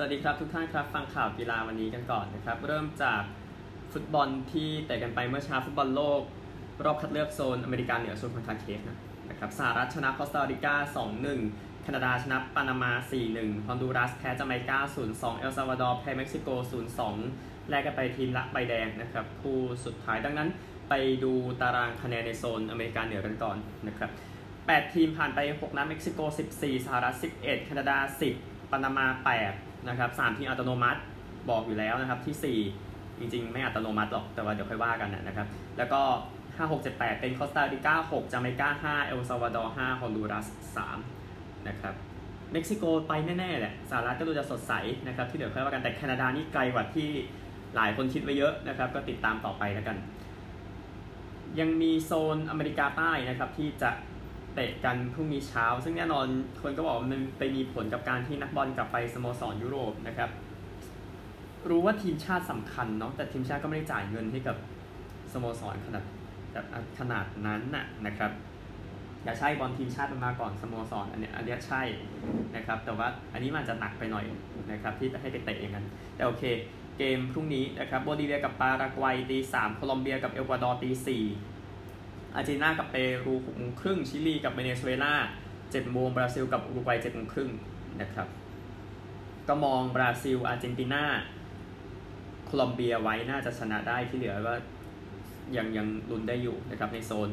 สวัสดีครับทุกท่านครับฟังข่าวกีฬาวันนี้กันก่อนนะครับเริ่มจากฟุตบอลที่เตะกันไปเมื่อเช้าฟุตบอลโลก รอบคัดเลือกโซนอเมริกาเหนือโซนคอนคาเคฟนะครับสหรัฐชนะคอสตาริกา 2-1 แคนาดาชนะปานามา 4-1 ฮอนดูรัสแพ้จาเมกา 0-2 เอลซาวาดอร์แพ้เม็กซิโก 0-2 แลกกันไปทีมละใบแดงนะครับคู่สุดท้ายดังนั้นไปดูตารางคะแนนในโซนอเมริกาเหนือกันก่อนนะครับ8ทีมผ่านไป 6นัดเม็กซิโก 14 สหรัฐ 11 แคนาดา 10 ปานามา 8 นะครับ3ทีมอัตโนมัติบอกอยู่แล้วนะครับที่ 4 จริงๆ ไม่อัตโนมัติหรอก แต่ว่าเดี๋ยวค่อยว่ากันนะครับ แล้วก็ 5 6 7 8 เป็นคอสตาริกา6จาเมกา5เอลซาวาดอร์5ฮอนดูรัส3นะครับเม็กซิโกไปแน่ๆแหละสหรัฐก็ดูจะสดใสนะครับ ที่เดี๋ยวค่อยว่ากันแต่แคนาดานี่ไกลกว่าที่หลายคนคิดไว้เยอะนะครับ ก็ติดตามต่อไปแล้วกัน ยังมีโซนอเมริกาใต้นะครับที่จะ เตะกันพรุ่งนี้เช้า ซึ่งแน่นอนคนก็บอกมันไปมีผลกับการที่นักบอลกลับไปสโมสรยุโรปนะครับ รู้ว่าทีมชาติสำคัญเนาะแต่ทีมชาติก็ไม่ได้จ่ายเงินให้กับสโมสรขนาดแบบขนาดนั้นน่ะนะครับอย่าใช่บอลทีมชาติมันมาก่อนสโมสรอันเนี้ยอันเนี้ยใช่นะครับ แต่ว่าอันนี้มันจะหนักไปหน่อยนะครับที่จะให้ไปเตะอย่างนั้นแต่โอเคเกมพรุ่งนี้นะครับโบลิเวียกับปารากวัยตีสามโคลอมเบียกับเอกวาดอร์ตีสี่ อาร์เจนตินากับเปรูหกโมงครึ่งชิลีกับเวเนซุเอลาเจ็ดโมงบราซิลกับอุรุกวัยเจ็ดโมงครึ่งนะครับก็มองบราซิลอาร์เจนตินาโคลอมเบียไว้น่าจะชนะได้ที่เหลือก็ยังยังลุ้นได้อยู่นะครับในโซน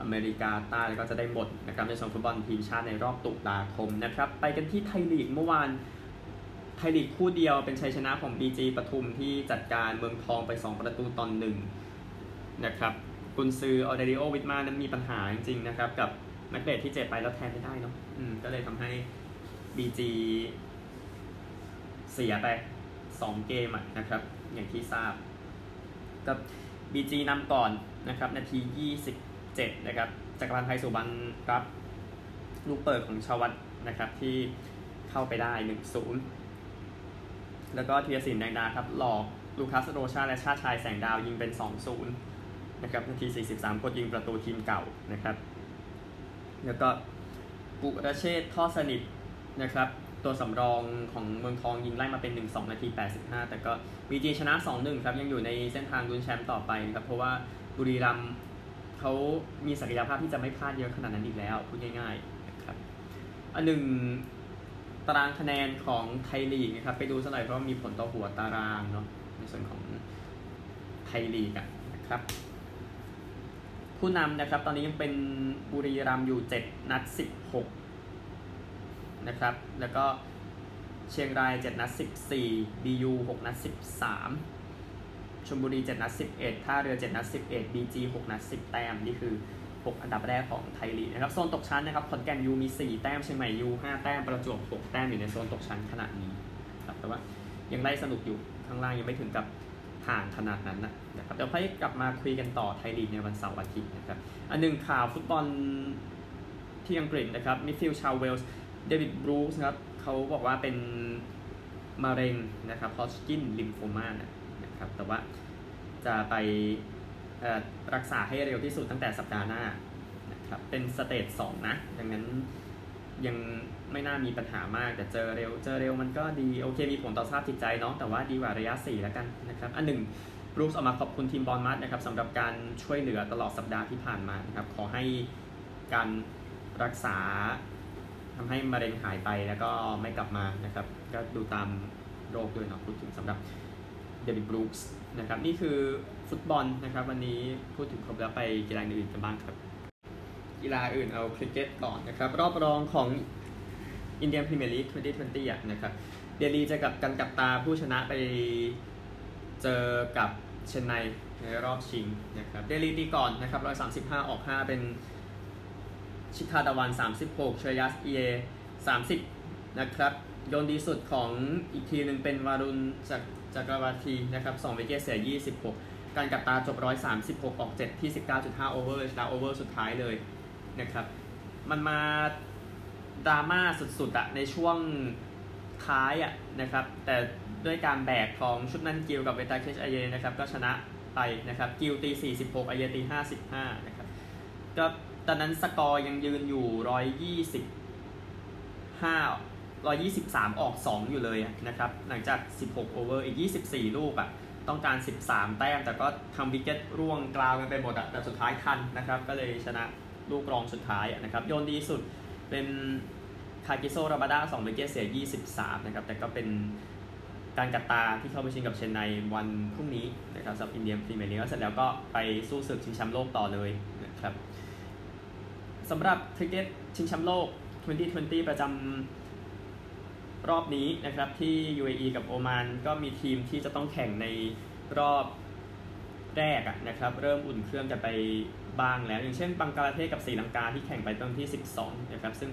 อเมริกาใต้ก็จะได้หมดนะครับในโซนฟุตบอลทีมชาติในรอบตุลาคมนะครับไปกันที่ไทยลีกเมื่อวานไทยลีกคู่เดียวเป็นชัยชนะของ BG ปทุมที่จัดการเมืองทองไป 2 ประตูตอนหนึ่งนะครับ กุนซือออเดริโอวิทมานั้นมีปัญหาจริงๆนะครับ กับนักเตะที่เจ็บไปแล้วแทนไม่ได้เนาะก็เลยทำให้ BG เสียไป 2 เกมนะครับ อย่างที่ทราบ กับ BG นำก่อนนะครับ นาที 27 นะครับจักรพันธ์ไทยสุบันรับ ลูกเปิดของชาวัตนะครับที่เข้าไปได้ 1-0 แล้วก็ธีรศิลป์ แดงดาครับ หลอกลูคัสโรชาและชาติชายแสงดาวยิงเป็น 2-0 นะครับนาที 43 กดยิงประตูทีมเก่านะครับ แล้วก็ปุรเชษฐ์ ทอดสนิทนะครับ ตัวสำรองของเมืองทองยิงไล่มาเป็น 1-2 นาที 85 แต่ก็ BG ชนะ 2-1 ครับ ยังอยู่ในเส้นทางลุ้นแชมป์ต่อไปนะครับ เพราะว่าบุรีรัมย์เขามีศักยภาพที่จะไม่พลาดเยอะขนาดนั้นอีกแล้ว พูดง่ายๆนะครับ อันหนึ่งตารางคะแนนของไทยลีกนะครับ ไปดูสักหน่อยเพราะมีผลต่อหัวตารางเนาะในส่วนของไทยลีกนะครับ ผู้นำนะครับ ตอนนี้ยังเป็นบุรีรัมย์อยู่ 7 นัด 16 นะครับ แล้วก็เชียงราย 7 นัด 14 BU 6 นัด 13ชลบุรี 7 นัด 11 ท่าเรือ 7 นัด 11 BG 6 นัด 10 แต้ม นี่คือ 6 อันดับแรกของไทยลีกนะครับ โซนตกชั้นนะครับขอนแก่นยูมี 4 แต้มเชียงใหม่ยู5 แต้ม ประจวบ 6 แต้มอยู่ในโซนตกชั้นขณะนี้ครับแต่ว่ายังไล่สนุกอยู่ข้างล่างยังไม่ถึงกับ ห่างขนาดนั้นนะครับเดี๋ยวค่อยกลับมาคุยกันต่อไทยลีกในวันเสาร์อาทิตย์นะครับอันหนึ่งข่าวฟุตบอลที่อังกฤษนะครับมิดฟิลด์ชาวเวลส์เดวิดบรูกส์ครับเขาบอกว่าเป็นมะเร็งนะครับ Hodgkin Lymphoma นะครับแต่ว่าจะไปรักษาให้เร็วที่สุดตั้งแต่สัปดาห์หน้านะครับเป็น stage สองนะ ดังนั้นยัง ไม่น่ามีปัญหามากแต่เจอเร็ว เจอเร็วมันก็ดีโอเคมีผลต่อสภาพจิตใจเนาะแต่ว่าดีกว่าระยะ 4 แล้วกันนะครับ อันหนึ่งบรูกส์ออกมาขอบคุณทีมบอร์นมัธนะครับสำหรับการช่วยเหลือตลอดสัปดาห์ที่ผ่านมานะครับขอให้การรักษาทำให้มะเร็งหายไปแล้วก็ไม่กลับมานะครับ ก็ดูตามโรคด้วยเนาะพูดถึงสำหรับเดวิดบรูซนะครับนี่คือฟุตบอลนะครับ วันนี้พูดถึงครบแล้วไปกีฬาอื่นกันบ้างครับ กีฬาอื่นเอาคริกเก็ตก่อนนะครับ รอบรองของ อินเดียนพรีเมียร์ลีก2020อะนะครับเดลีจะกับกันกับตาผู้ชนะไปเจอกับเชนไนในรอบชิงนะครับเดลีตีก่อนนะครับ135 ออก 5 เป็นชิคาร์ ดาวัน 36เชยัสเอ30 นะครับโยนดีสุดของอีกทีหนึ่งเป็นวารุณจากจักรวาร์ธีนะครับ2 wicket เสีย 26 กัลกัตตาจบ 136 ออก 7 ที่ 19.5 โอเวอร์ชนะโอเวอร์สุดท้ายเลยนะครับ มันมา ดราม่าสุดๆอะในช่วงท้ายอะนะครับ แต่ด้วยการแบกของชุบนัมกิลกับเวงกาเตชไอเยอร์นะครับ ก็ชนะไปนะครับ กิลตี 46 ไอเยอร์ตี 55 นะครับ ก็ตอนนั้นสกอร์ยังยืนอยู่ 125 123 ออก 2 อยู่เลยนะครับ หลังจาก 16 over อีก 24 ลูกอะ่ะต้องการ 13 แต้ม แต่ก็ทำ wicket ร่วงกราวกันไปหมดอะ่ะแต่สุดท้ายทันนะครับ ก็เลยชนะลูกรองสุดท้ายนะครับ โยนดีสุดเป็น คากิโซราบาดา2 wicket เสีย 23 นะครับ แต่ก็เป็นกัลกัตตาที่เข้าไปชิงกับเชนไนในวันพรุ่งนี้นะครับสำหรับอินเดียพรีเมียร์ลีกเสร็จแล้วก็ไปสู้ศึกชิงแชมป์โลกต่อเลยนะครับสำหรับคริกเก็ตชิงแชมป์โลก 2020 ประจำรอบนี้นะครับที่ UAE กับโอมานก็มีทีมที่จะต้องแข่งในรอบแรกนะครับ เริ่มอุ่นเครื่องกันไปบ้างแล้ว อย่างเช่นบังกลาเทศกับศรีลังกาที่แข่งไปตั้งที่ 12 นะครับ ซึ่ง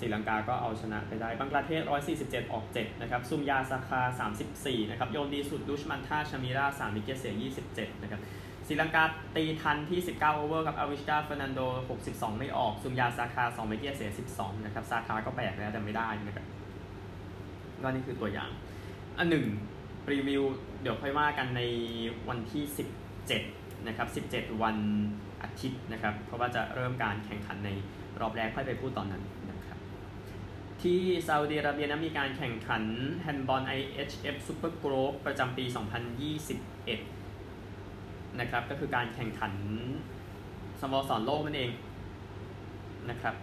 ศรีลังกาก็เอาชนะไปได้บังกลาเทศ 147 ออก 7 นะครับ ซุมยาซาการ์ 34 นะครับ โยนดีสุด ดุชมันท่าชามิรา3มิเกเสีย 27 นะครับศรีลังกาตีทันที่ 19 over กับอาวิชกาเฟอร์นันโด 62 ไม่ออก ซุมยาซาการ์ 2 wicket เสีย 12 นะครับ ซาการ์ก็แบกแล้วแต่ไม่ได้นะครับก็นี่คือตัวอย่าง อันหนึ่งรีวิว เดี๋ยวค่อยว่ากันในวันที่ 17 นะครับ 17 วันอาทิตย์นะครับ เพราะว่าจะเริ่มการแข่งขันในรอบแรกค่อยไปพูดตอนนั้น ที่ซาอุดิอาระเบียนั้นมีการแข่งขันแฮนด์บอล IHF Super Globe ประจำปี 2021 นะครับ ก็คือการแข่งขันสโมสรโลกนั่นเองนะครับ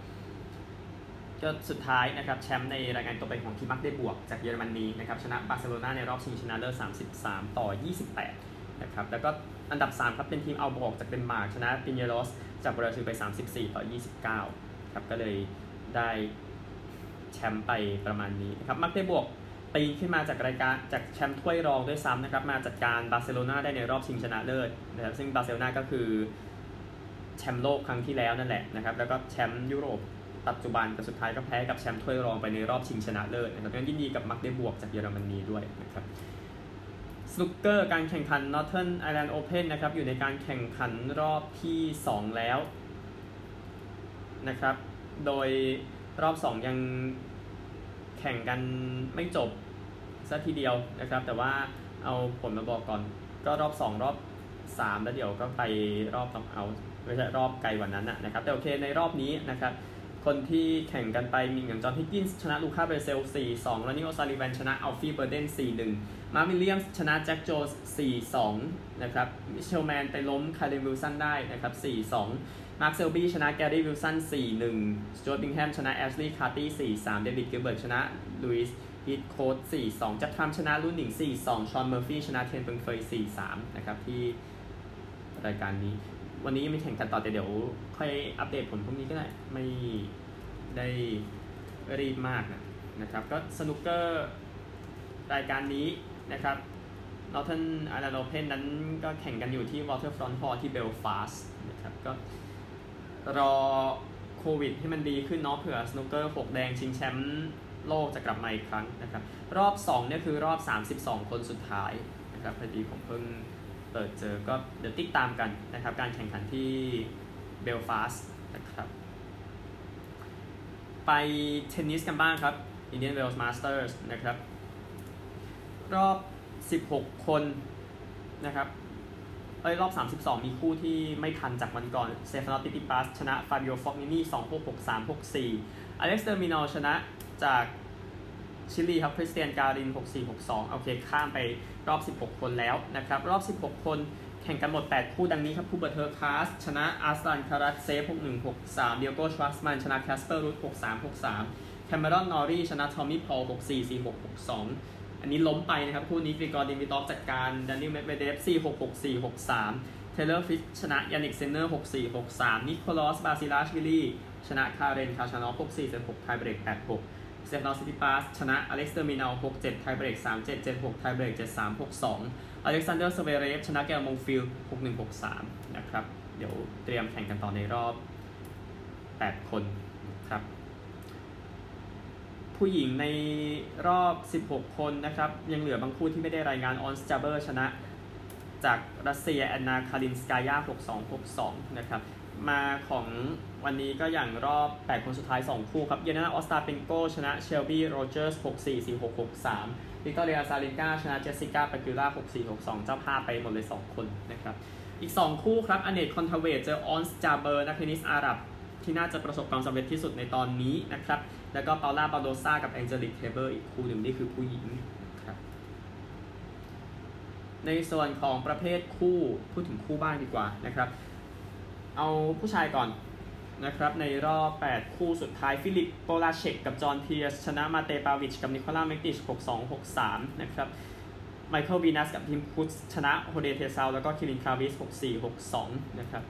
ก็สุดท้ายนะครับแชมป์ในรายการตกไปของทีมมักเดบวกจากเยอรมนีนะครับชนะบาร์เซโลนาในรอบชิงชนะเลิศ33 ต่อ 28 นะครับ แล้วก็อันดับ 3 ครับ เป็นทีมออลบอร์กจากเดนมาร์กชนะปินเยโรสจากบราซิลไป 34 ต่อ 29 ครับ ก็เลยได้ แชมป์ไปประมาณนี้นะครับมักเดบวกปีนขึ้นมาจากรายการจากแชมป์ถ้วยรองด้วยซ้ำนะครับมาจัดการบาร์เซโลนาได้ในรอบชิงชนะเลิศนะครับซึ่งบาร์เซโลนาก็คือแชมป์โลกครั้งที่แล้วนั่นแหละนะครับแล้วก็แชมป์ยุโรปปัจจุบันแต่สุดท้ายก็แพ้กับแชมป์ถ้วยรองไปในรอบชิงชนะเลิศนะครับยังยินดีกับมักเดบวกจากเยอรมนีด้วยนะครับสนุกเกอร์การแข่งขัน Northern Ireland Open นะครับอยู่ในการแข่งขันรอบที่ 2 แล้วนะครับโดย รอบ 2 ยังแข่งกันไม่จบซะทีเดียวนะครับ แต่ว่าเอาผลมาบอกก่อน ก็รอบ 2 รอบ 3 แล้วเดี๋ยวก็ไปรอบต้องเอาไม่ใช่รอบไกลกว่านั้นนะครับ แต่โอเคในรอบนี้นะครับ คนที่แข่งกันไปมีอย่างจอห์นฮิกกินส์ชนะลูคาเบรเซล 4-2 รอนนี่โอซัลลิแวนชนะอัลฟี่เบอร์เดน 4-1 มาร์ควิลเลียมส์ชนะแจ็คโจนส์ 4-2 นะครับมิตเชลล์แมนน์ไปล้มคาร์เดนวิลสันได้นะครับ 4-2 มาร์คเซลบี้ชนะแกรี่วิลสัน 4-1 สจวร์ตบิงแฮมชนะแอชลีย์คาร์ตี้ 4-3 เดวิดกิลเบิร์ตชนะลูอิสฮีธโค้ท4-2 จัดด์ทรัมป์ชนะลู่หนิง 4-2 ฌอนเมอร์ฟี่ชนะเทียนเผิงเฟย 4-3 นะครับที่รายการนี้ วันนี้ยังไม่แข่งกันต่อแต่เดี๋ยวค่อยอัปเดตผลพวกนี้ก็ได้ ไม่ได้รีบมากนะนะครับ ก็สนุกเกอร์รายการนี้นะครับ Northern Ireland Open นั้นก็แข่งกันอยู่ที่ Waterfront Hall ที่เบลฟาสต์นะครับก็ รอโควิดให้มันดีขึ้นเนาะเผื่อสนุกเกอร์6แดงชิงแชมป์โลกจะกลับมาอีกครั้งนะครับ รอบ2เนี่ยคือรอบ 32 คนสุดท้ายนะครับพอดีผมเพิ่งเปิดเจอก็เดี๋ยวติดตามกันนะครับ การแข่งขันที่เบลฟาสต์นะครับ ไปเทนนิสกันบ้างครับ Indian Wells Masters นะครับ รอบ 16 คนนะครับ อ้ยรอบ 32 มีคู่ที่ไม่ทันจากวันก่อน สเตฟานอสซิตซิปาสชนะฟาบิโอฟอกนินี่2 6 6 3 6 4อเล็กซ์เดอมินอร์ชนะจากชิลีครับคริสเตียนการิน 6 4 6 2 โอเค ข้ามไปรอบ 16 คนแล้วนะครับ รอบ 16 คนแข่งกันหมด 8 คู่ดังนี้ครับ ฮูเบิร์ตเฮอร์คาซ ชนะอาร์สลันคารัตเซฟ 6 1 6 3 ดิเอโกชวาร์ตซ์มัน ชนะแคสเปอร์รูท6 3 6 3 แคเมรอนนอร์รี่ ชนะทอมมี่พอล 6 4 4 6 6 2 อันนี้ล้มไปนะครับ คู่นี้กริกอร์ดิมิตอฟจัดการดานิลเมดเวเดฟ4 6 6 4 6 3 เทย์เลอร์ฟริตซ์ชนะยานนิกซินเนอร์ 6 4 6 3 นิโคลัสบาซิลาชวิลลี่ ชนะคาเรน คาชานอฟ6 4 7 6 ไทเบรก 8 6 สเตฟานอสซิตซิปาส ชนะอเล็กซ์เดอมินอร์6 7 ไทเบรก 3 7 7 6 ไทเบรก 7 3 6 2 อเล็กซานเดอร์ สเวเรฟ ชนะกาเอลมงฟิลส์6 1 6 3 นะครับ เดี๋ยวเตรียมแข่งกันต่อในรอบ 8 คนครับ ผู้หญิงในรอบ 16 คนนะครับ ยังเหลือบางคู่ที่ไม่ได้รายงานออนส์จาเบอร์ชนะ จากรัสเซียแอนนาคาลินสกายา 6262 นะครับ มาของวันนี้ก็อย่างรอบ 8 คนสุดท้าย 2 คู่ครับ เยเลนาออสตาเปนโกชนะเชลบี้โรเจอร์ส 64 46 63วิกตอเรียอซาเรนกาชนะเจสสิก้าเปกูล่า64 62 เจ้าภาพไปหมดเลย 2 คนนะครับ อีก 2 คู่ครับอเน็ตคอนทาเวตเจอออนส์จาเบอร์นักเทนนิสอาหรับที่น่าจะประสบความสำเร็จที่สุดในตอนนี้นะครับ แล้วก็เปาล่าปาโดซ่ากับแองเจลิกเคอร์เบอร์อีกคู่หนึ่งนี่คือผู้หญิงครับในส่วนของประเภทคู่พูดถึงคู่บ้างดีกว่านะครับ เอาผู้ชายก่อนนะครับในรอบ 8 คู่สุดท้ายฟิลิปโพลาเซกกับจอห์นเพียร์สชนะมาเตปาวิชกับนิโคล่าเมคติช 6-2 6-3 นะครับไมเคิลวีนัสกับทิมพุทซ์ชนะโฮเดเทซาลแล้วก็คิรินคาวิส 6-4 6-2 นะครับ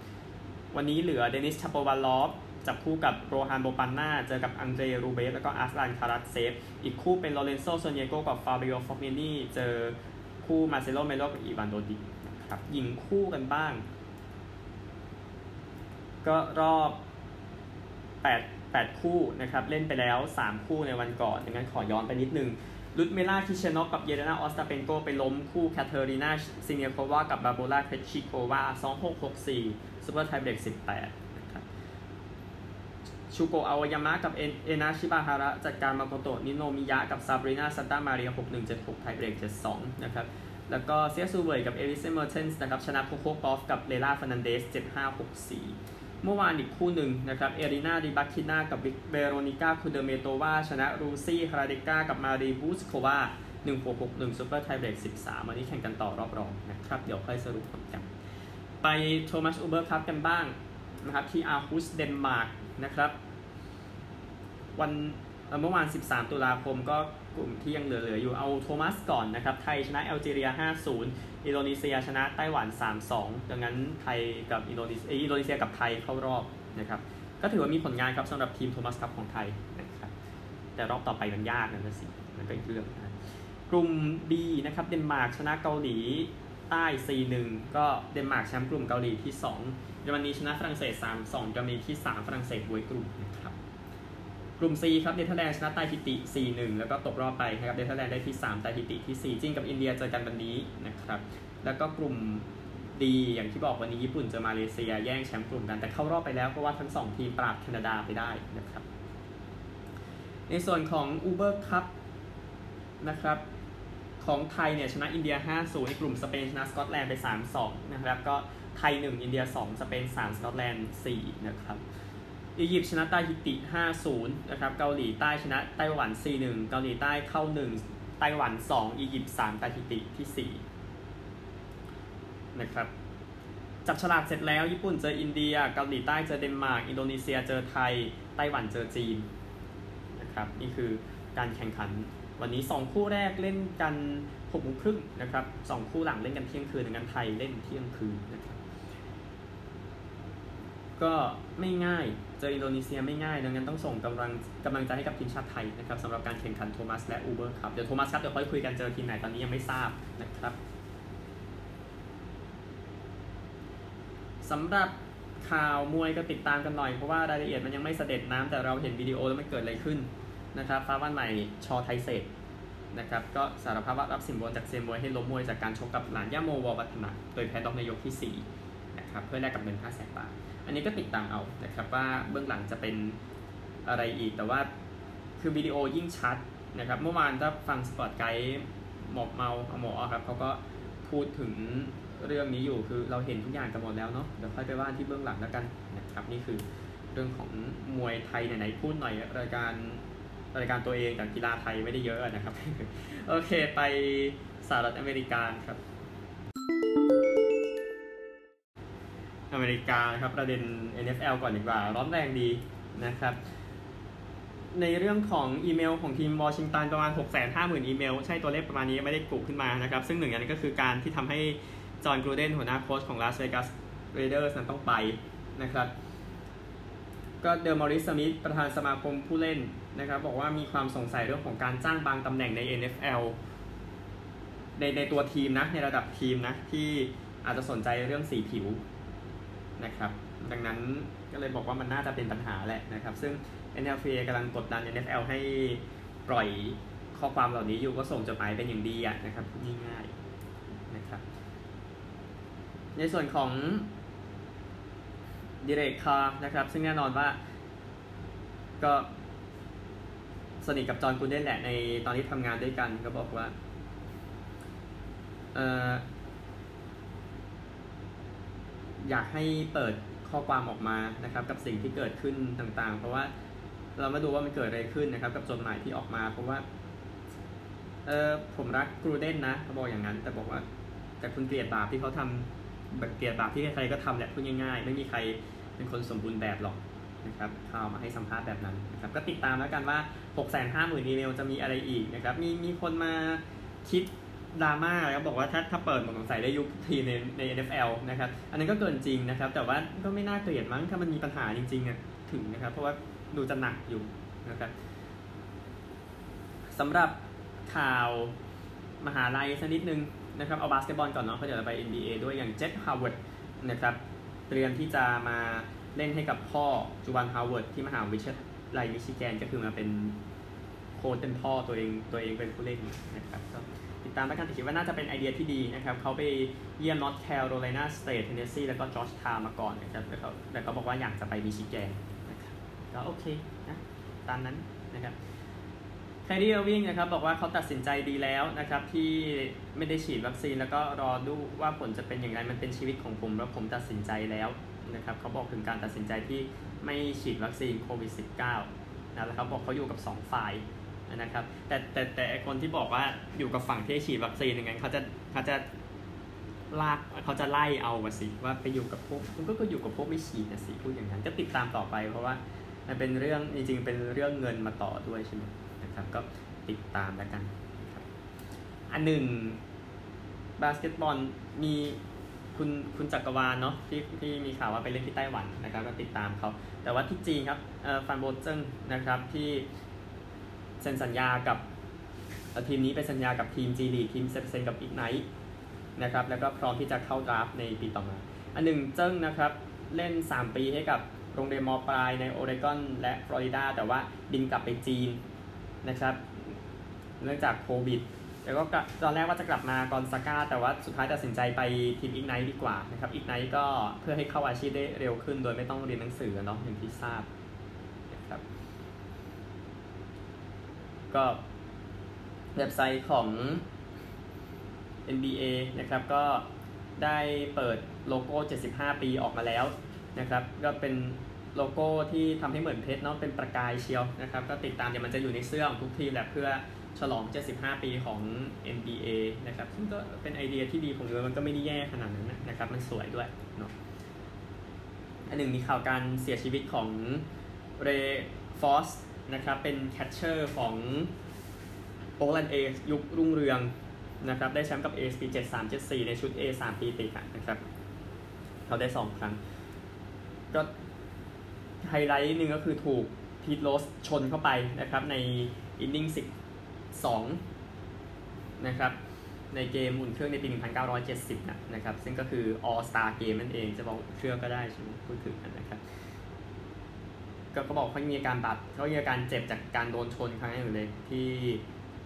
วันนี้เหลือเดนิสชาโปวาลอฟ จับคู่กับโรฮันโบปันนาเจอกับอังเดรรูเบลฟแล้วก็อาร์สลานคารัตเซฟ อีกคู่เป็นลอเรนโซโซเนโกกับฟาบิโอฟอกนินี่เจอคู่มาเซโลเมโลกับอีวานโดดิกครับยิงคู่กันบ้าง ก็รอบ8 8 คู่นะครับ เล่นไปแล้ว 3 คู่ในวันก่อนดังนั้นขอย้อนไปนิดนึงลุดเมล่าคิเชนอกกับเยเลนาออสตาเปนโกไปล้มคู่แคทเธอรีนาซิเนียโควากับบาโบลาเคชิโควา 2664 super tiebreak 18นะครับ ชูโกอาวายามะกับเอนาชิบาฮาระจัดการมาโกโตะนิโนมิยะกับซาบรีนาซันต้ามาเรีย6176 tiebreak 72 นะครับ แล้วก็เซียซูเวยกับเอริเซเมอร์เทนส์นะครับ ชนะโคโคกอฟกับเลล่าฟานันเดส 7564 เมื่อวานอีกคู่หนึ่งนะครับ เอรินาดิบัคคินากับเบโรนิก้าคูเดเมโตวาชนะรูซี่คาราเดก้ากับมารีบูสโควา1661 super tiebreak 13 วันนี้แข่งกันต่อรอบรองนะครับ เดี๋ยวค่อยสรุปผลกัน ไปโทมัสอูเบอร์คัพกันบ้างนะครับที่อาร์ฮุสเดนมาร์กนะครับ วันเมื่อวาน 13 ตุลาคมก็กลุ่มที่ยังเหลือๆอยู่เอาโทมัสก่อนนะครับ ไทยชนะแอลจีเรีย 5-0 อินโดนีเซียชนะไต้หวัน 3-2 ดังนั้นไทยกับอินโดนีเซียอินโดนีเซียกับไทยเข้ารอบนะครับก็ถือว่ามีผลงานครับสำหรับทีมโทมัสคัพของไทยนะครับแต่รอบต่อไปมันยากนะสิมันก็อีกเรื่องนะกลุ่ม B นะครับเดนมาร์กชนะเกาหลีใต้ 4-1 ก็เดนมาร์กแชมป์กลุ่มเกาหลีที่2เยอรมนีชนะฝรั่งเศส 3-2เยอรมนีที่ 3 ฝรั่งเศสบ๊วยกลุ่มนะครับ กลุ่ม C ครับเนเธอร์แลนด์ชนะตาฮิติ 4-1 แล้วก็ตกรอบไปนะครับเนเธอร์แลนด์ได้ที่ 3 ตาฮิติที่ 4 จีนกับอินเดียเจอกันวันนี้นะครับแล้วก็กลุ่ม D อย่างที่บอกวันนี้ญี่ปุ่นเจอมาเลเซียแย่งแชมป์กลุ่มกันแต่เข้ารอบไปแล้วเพราะว่าทั้ง 2 ทีมปราบแคนาดาไปได้นะครับในส่วนของ Uber Cup นะครับของไทยเนี่ยชนะอินเดีย 5-0 ในกลุ่มสเปนชนะสกอตแลนด์ไป 3-2 นะครับก็ไทย 1 อินเดีย 2 สเปน 3 สกอตแลนด์ 4 นะครับ อียิปต์ชนะตาฮิติ 5-0 นะครับ เกาหลีใต้ชนะไต้หวัน 4-1 เกาหลีใต้เข้า 1 ไต้หวัน 2 อียิปต์ 3 ตาฮิติที่ 4 นะครับ จับฉลากเสร็จแล้ว ญี่ปุ่นเจออินเดีย เกาหลีใต้เจอเดนมาร์ก อินโดนีเซียเจอไทย ไต้หวันเจอจีน นะครับ นี่คือการแข่งขัน วันนี้ 2 คู่แรกเล่นกัน6โมงครึ่งนะครับ2คู่หลังเล่นกันเที่ยงคืนดังนั้นไทยเล่นเที่ยงคืนนะครับ ก็ไม่ง่าย เจออินโดนีเซียไม่ง่าย ดังนั้นต้องส่งกำลังกำลังใจให้กับทีมชาติไทยนะครับสำหรับการแข่งขันโทมัสและอูเบอร์ครับ เดี๋ยวโทมัสครับ เดี๋ยวค่อยคุยกันเจอทีมไหนตอนนี้ยังไม่ทราบนะครับสำหรับข่าวมวยก็ติดตามกันหน่อย เพราะว่ารายละเอียดมันยังไม่สะเด็ดน้ำแต่เราเห็นวิดีโอแล้วมันเกิดอะไรขึ้นนะครับฟ้าวันใหม่ ช.ไทยเศรษฐ์นะครับก็สารภาพว่ารับสินบนจากเซียนมวยให้ล้มมวยจากการชกกับหลานย่าโม ว.วัฒนะโดยแพ้น็อกในยกที่4นะครับเพื่อแลกกับเงิน5แสนบาท อันนี้ก็ติดตามเอานะครับว่าเบื้องหลังจะเป็นอะไรอีก แต่ว่าคือวิดีโอยิ่งชัดนะครับเมื่อวานถ้าฟังสปอร์ตไกด์หมอกเมาเอาหมอครับเขาก็พูดถึงเรื่องนี้อยู่คือเราเห็นทุกอย่างกันหมดแล้วเนาะเดี๋ยวค่อยไปว่าที่เบื้องหลังแล้วกันนะครับนี่คือเรื่องของมวยไทยไหนๆพูดหน่อยรายการรายการตัวเองแต่กีฬาไทยไม่ได้เยอะนะครับ โอเคไปสหรัฐอเมริกาครับ อเมริกาครับประเด็น NFL ก่อนดีกว่าร้อนแรงดีนะครับ ในเรื่องของอีเมลของทีมวอชิงตันประมาณ 650,000 อีเมล ใช่ตัวเลขประมาณนี้ไม่ได้กุขึ้นมานะครับ ซึ่งหนึ่งอันนี้ก็คือการที่ทำให้จอห์นกรูเดนหัวหน้าโค้ชของลาสเวกัสเรเดอร์สนั้นต้องไปนะครับ ก็เดอมอริสสมิธประธานสมาคมผู้เล่นนะครับ บอกว่ามีความสงสัยเรื่องของการจ้างบางตำแหน่งใน NFL ในในตัวทีมนะในระดับทีมนะที่อาจจะสนใจเรื่องสีผิว นะครับดังนั้นก็เลยบอกว่ามันน่าจะเป็นปัญหาแหละนะครับ ซึ่ง NFL กำลังกดดัน NFL ให้ปล่อยข้อความเหล่านี้อยู่ก็ส่งจดหมายเป็นอย่างดีอะนะครับง่ายๆนะครับ ในส่วนของดิเรกคาร์นะครับ ซึ่งแน่นอนว่าก็สนิทกับจอห์นกูเดนแหละในตอนที่ทำงานด้วยกันก็บอกว่าเออ อยากให้เปิดข้อความออกมานะครับ กับสิ่งที่เกิดขึ้นต่างๆ เพราะว่าเรามาดูว่ามันเกิดอะไรขึ้นนะครับ กับจดหมายที่ออกมาเพราะว่าเออผมรักกรูเดนนะเขาบอกอย่างนั้น แต่บอกว่า แต่คุณเกลียดบาปที่เขาทำแบบเกลียดบาปที่ใครๆก็ทำแหละพูดง่ายๆ ไม่มีใครเป็นคนสมบูรณ์แบบหรอกนะครับข่าวมาให้สัมภาษณ์แบบนั้นนะครับก็ติดตามแล้วกันว่า 6 5 0 0 0 0 อีเมลจะมีอะไรอีกนะครับมีมีคนมาคิด ดราม่าแล้วบอกว่าถ้าถ้าเปิดหมดสงสัยได้ยุบทีมในใน NFL นะครับอันนั้นก็เกินจริงนะครับ แต่ว่าก็ไม่น่าเกลียดมั้งถ้ามันมีปัญหาจริงๆอะถึงนะครับ เพราะว่าดูจะหนักอยู่นะครับสำหรับข่าวมหาลัยสักนิดนึงนะครับเอาบาสเกตบอลก่อนเนาะเพราะเดี๋ยวเราไป NBA ด้วยอย่างเจ t ฮาวเวิร์ดนะครับเตรียมที่จะมาเล่นให้กับพ่อจูบันฮาวเวิร์ดที่มหาวิทยาลัยมิชิแกนก็คือมาเป็นโค้ชเป็นพ่อตัวเองตัวเองเป็นผู้เล่นนะครับก็ ติดตามแล้วกันแต่คิดว่าน่าจะเป็นไอเดียที่ดีนะครับเขาไปเยี่ยมนอตแคโรไลนาสเตทเทนเนสซีแล้วก็จอร์จทาวมาก่อนนะครับแล้วเขาแล้วเขาบอกว่าอยากจะไปมิชิแกนนะครับก็โอเคนะตามนั้นนะครับแคดดี้เอวิงนะครับบอกว่าเขาตัดสินใจดีแล้วนะครับที่ไม่ได้ฉีดวัคซีนแล้วก็รอดูว่าผลจะเป็นอย่างไรมันเป็นชีวิตของผมแล้วผมตัดสินใจแล้วนะครับเขาบอกถึงการตัดสินใจที่ไม่ฉีดวัคซีนโควิด -19 นะแล้วเขาบอกเขาอยู่กับ 2 ฝ่าย นะครับ แต่แต่แต่คนที่บอกว่าอยู่กับฝั่งที่ฉีดวัคซีนอย่างนั้นเขาจะเขาจะลากเขาจะไล่เอาวะสิว่าไปอยู่กับพวกมันก็ก็อยู่กับพวกไม่ฉีดนะสิพูดอย่างนั้นก็ติดตามต่อไป เพราะว่ามันเป็นเรื่องจริงๆเป็นเรื่องเงินมาต่อด้วยใช่ไหมนะครับ ก็ติดตามแล้วกันครับอันหนึ่งบาสเกตบอลมีคุณคุณจักรวาลเนาะที่ที่มีข่าวว่าไปเล่นที่ไต้หวันนะครับก็ติดตามเขา แต่ว่าที่จีนครับฟันโบเจิ้งนะครับที่ เซ็นสัญญากับทีมนี้ไปสัญญากับทีม G League ทีมเซ็นกับ Ignite นะครับแล้วก็พร้อมที่จะเข้า draft ในปีต่อมา อันหนึ่งเจิ้งนะครับเล่น 3 ปีให้กับโรงเรียนมปลายในโอเรกอนและฟลอริดาแต่ว่าบินกลับไปจีนนะครับเนื่องจากโควิดแล้วก็ตอนแรกว่าจะกลับมากอนซาก้า แต่ว่าสุดท้ายตัดสินใจไปทีม Ignite ดีกว่านะครับ Ignite ก็เพื่อให้เข้าอาชีพได้เร็วขึ้น โดยไม่ต้องเรียนหนังสือเนาะอย่างที่ทราบนะครับ ก็เว็บไซต์ของ NBA นะครับ ก็ได้เปิดโลโก้ 75 ปีออกมาแล้วนะครับ ก็เป็นโลโก้ที่ทำให้เหมือนเพชรเนาะเป็นประกายเชียวนะครับ ก็ติดตามเดี๋ยวมันจะอยู่ในเสื้อของทุกทีมแหละเพื่อฉลอง 75 ปีของ NBA นะครับ ซึ่งก็เป็นไอเดียที่ดีผมว่ามันก็ไม่ได้แย่ขนาดนั้นนะครับ มันสวยด้วยเนาะอันหนึ่งมีข่าวการเสียชีวิตของเรฟอส นะครับเป็น catcher ของโอ๊คแลนด์ A ยุครุ่งเรืองนะครับได้แชมป์กับ a ปี7374 ในชุด A 3 ปีติดนะครับเขาได้ 2 ครั้ง ก็ไฮไลท์หนึ่งก็คือถูกพีทโรสชนเข้าไปนะครับใน inning 12นะครับในเกมอุ่นเครื่องในปี 1970นะนะครับ ซึ่งก็คือ All Star Game นั่นเอง จะบอกเครื่องก็ได้ใช่ไหมพูดถึงนะครับ ก็เขาบอกเขามีอาการบาดเขามีอาการเจ็บจากการโดนชนครั้งนึงเลยที่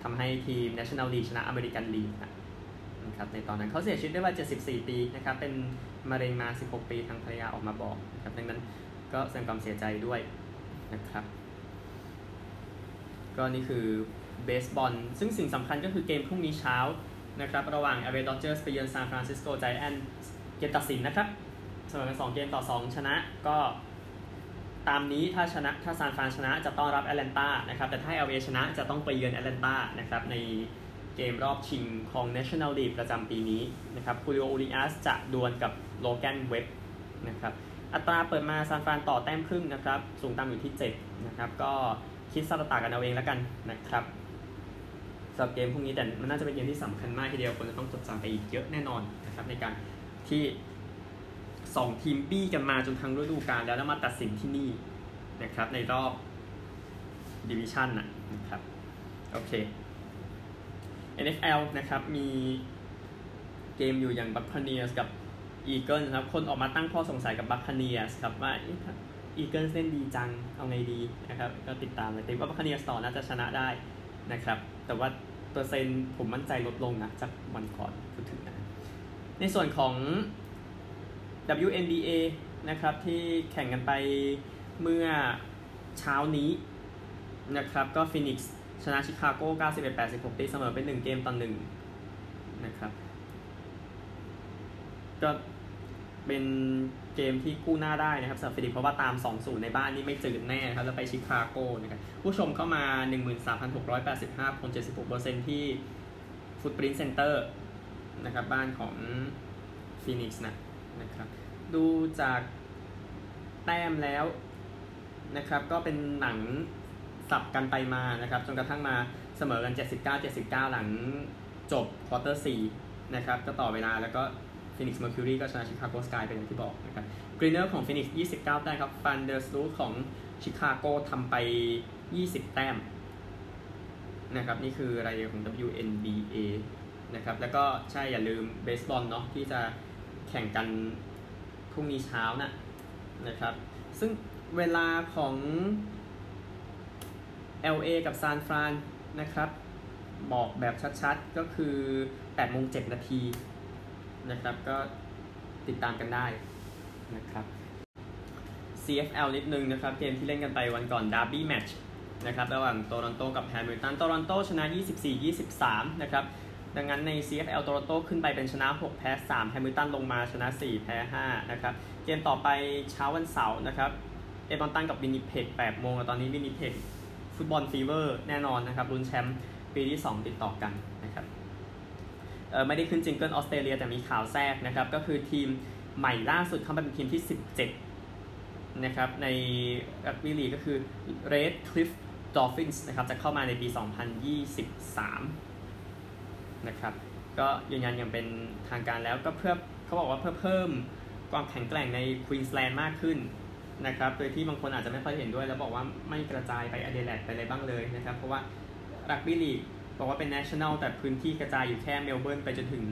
ทำให้ทีม National League ชนะอเมริกันลีกนะครับในตอนนั้นเขาเสียชีวิตได้ว่า74 ปีนะครับเป็นมะเร็งมา 16 ปีทางภรรยาออกมาบอกนะครับดังนั้นก็แสดงความเสียใจด้วยนะครับก็นี่คือเบสบอลซึ่งสิ่งสำคัญก็คือเกมพรุ่งนี้เช้านะครับระหว่าง LA Dodgers ไปเยือน San Francisco Giants เกมตัดสินนะครับเสมอกัน2เกมต่อ 2 ชนะก็ ตามนี้ถ้าชนะถ้าซานฟรานชนะจะต้อนรับแอตแลนตานะครับแต่ถ้า LA ชนะจะต้องไปเยือนแอตแลนตานะครับในเกมรอบชิงของ National League ประจำปีนี้นะครับคูริโออูริอัสจะดวลกับโลแกนเว็บนะครับอัตราเปิดมาซานฟรานต่อแต้มครึ่งนะครับสูงต่ำอยู่ที่7นะครับก็คิดสตากันเอาเองแล้วกันนะครับสำหรับเกมพวกนี้แต่มันน่าจะเป็นเกมที่สำคัญมากทีเดียวคนจะต้องจดจำไปอีกเยอะแน่นอนนะครับในการที่ สองทีมบี้กันมาจนทั้งฤดูกาลแล้วแล้วมาตัดสินที่นี่นะครับในรอบ division นะครับโอเค NFL นะครับมีเกมอยู่อย่างบัคคาเนียสกับอีเกิลนะครับคนออกมาตั้งข้อสงสัยกับบัคคาเนียสครับว่าอีเกิลเล่นดีจังเอาไงดีนะครับก็ติดตามเลยแต่ว่าบัคคาเนียสต่อน่าจะชนะได้นะครับแต่ว่าเปอร์เซ็นต์ผมมั่นใจลดลงนะจากวันก่อนพูดถึงนะในส่วนของ WNBA นะครับที่แข่งกันไปเมื่อเช้านี้นะครับก็ฟินิกซ์ชนะชิคาโก้ 91-86 ตีเสมอเป็น 1 เกมต่อ1นะครับก็เป็นเกมที่กู้หน้าได้นะครับสำหรับฟินิกซ์เพราะว่าตาม 2-0 ในบ้านนี่ไม่จืดแน่ครับแล้วไปชิคาโกนะครับผู้ชมเข้ามา 13,685 คน 76%ที่ฟุตปรินท์เซ็นเตอร์นะครับบ้านของฟินิกซ์นะ นะครับ ดูจากแต้มแล้วนะครับ ก็เป็นหนังสับกันไปมานะครับ จนกระทั่งมาเสมอกัน 79-79 หลังจบ quarter 4นะครับ ก็ต่อเวลาแล้วก็ฟินิกซ์เมอร์คิวรีก็ชนะชิคาโกสกายเป็นอย่างที่บอกนะครับกรีเนอร์ของฟินิกซ์29 แต้มครับแวนเดอร์สลูทของชิคาโกทำไป 20 แต้มนะครับ นี่คือรายละเอียดของ WNBA นะครับ แล้วก็ใช่อย่าลืมเบสบอลเนาะที่จะ แข่งกันพรุ่งนี้เช้านะนะครับ ซึ่งเวลาของ LA กับซานฟรานนะครับ บอกแบบชัดๆ ก็คือ8โมง7นาทีนะครับ ก็ติดตามกันได้นะครับ CFL นิดนึงนะครับ เกมที่เล่นกันไปวันก่อน Derby Match นะครับ ระหว่างโตรอนโตกับแฮมิลตันโตรอนโตชนะ 24-23 นะครับ ดังนั้นใน CFL โตรอนโตขึ้นไปเป็นชนะ 6 แพ้ 3 แฮมิลตันลงมาชนะ 4 แพ้ 5 นะครับ เกมต่อไปเช้าวันเสาร์นะครับ เอดมอนตันกับวินิเพก8โมงตอนนี้วินิเพกฟุตบอล fever แน่นอนนะครับลุ้นแชมป์ปีที่ 2 ติดต่อกันนะครับเออไม่ได้ขึ้น jingle ออสเตรเลียแต่มีข่าวแทรกนะครับ ก็คือทีมใหม่ล่าสุดเข้ามาเป็นทีมที่ 17 นะครับ ในรักบี้ลีก็คือ Red Cliff Dolphins นะครับ จะเข้ามาในปี 2023 นะครับก็ยืนยันอย่างเป็นทางการแล้วก็เพื่อเขาบอกว่าเพื่อเพิ่มความแข็งแกร่งในควีนสแลนด์มากขึ้นนะครับโดยที่บางคนอาจจะไม่ค่อยเห็นด้วย แล้วบอกว่าไม่กระจายไปอเดเลดไปอะไรบ้างเลยนะครับ เพราะว่ารักบี้ลีกบอกว่าเป็น national แต่พื้นที่กระจายอยู่แค่เมลเบิร์นไปจนถึง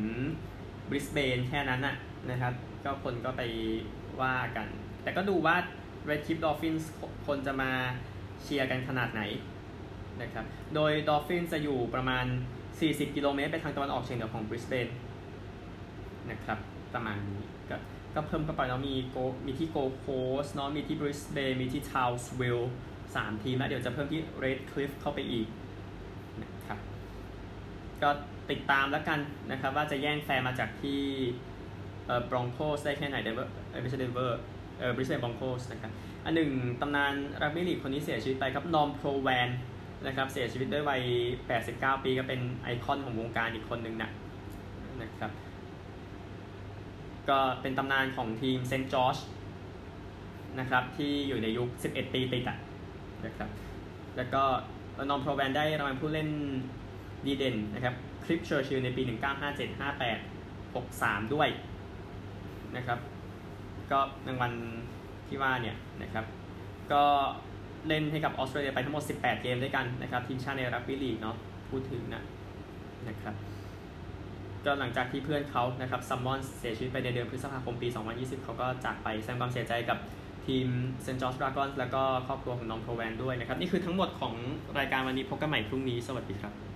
บริสเบนแค่นั้นน่ะนะครับ ก็คนก็ไปว่ากัน แต่ก็ดูว่า Redcliffe Dolphins คนจะมาเชียร์กันขนาดไหนนะครับ โดย Dolphins จะอยู่ประมาณ 40 กิโลเมตรไปทางตะวันออกเฉียงเหนือของบริสเบนนะครับประมาณนี้ก็ก็เพิ่มเข้าไปแล้วมีโกมีที่โกลด์โคสต์เนาะมีที่บริสเบนมีที่ทาวน์สวิลล์สามทีมแล้วเดี๋ยวจะเพิ่มที่ Redcliffe เข้าไปอีกนะครับก็ติดตามแล้วกันนะครับว่าจะแย่งแฟนมาจากที่เอ่อบรองโกส์ได้แค่ไหนเดนเวอร์ไม่ใช่เดนเวอร์เอ่อบริสเบนบรองโกส์นะครับอันหนึ่งตำนานรักบี้ลีกคนนี้เสียชีวิตไปครับนอร์มโปรแวน นะครับเสียชีวิตด้วยวัย 89 ปีก็เป็นไอคอนของวงการอีกคนหนึ่งนะนะครับก็เป็นตำนานของทีมเซนต์จอร์จนะครับที่อยู่ในยุค 11 ปีติดอะนะครับแล้วก็นอร์มโปรแวนได้รางวัลผู้เล่นดีเด่นนะครับไคลฟ์เชอร์ชิลในปี 1957 58 63 ด้วยนะครับก็รางวัลที่ว่าเนี่ยนะครับก็ เล่นให้กับออสเตรเลียไปทั้งหมด 18 เกมด้วยกันนะครับทีมชาติในรักบี้ลีกเนาะพูดถึงนะนะครับก็หลังจากที่เพื่อนเขานะครับซัมมอนส์เสียชีวิตไปในเดือนพฤษภาคมปี 2020 เขาก็จากไปแสดงความเสียใจกับทีมเซนต์จอร์จดราก้อนแล้วก็ครอบครัวของน้องโทแวนด้วยนะครับ นี่คือทั้งหมดของรายการวันนี้พบกันใหม่พรุ่งนี้ สวัสดีครับ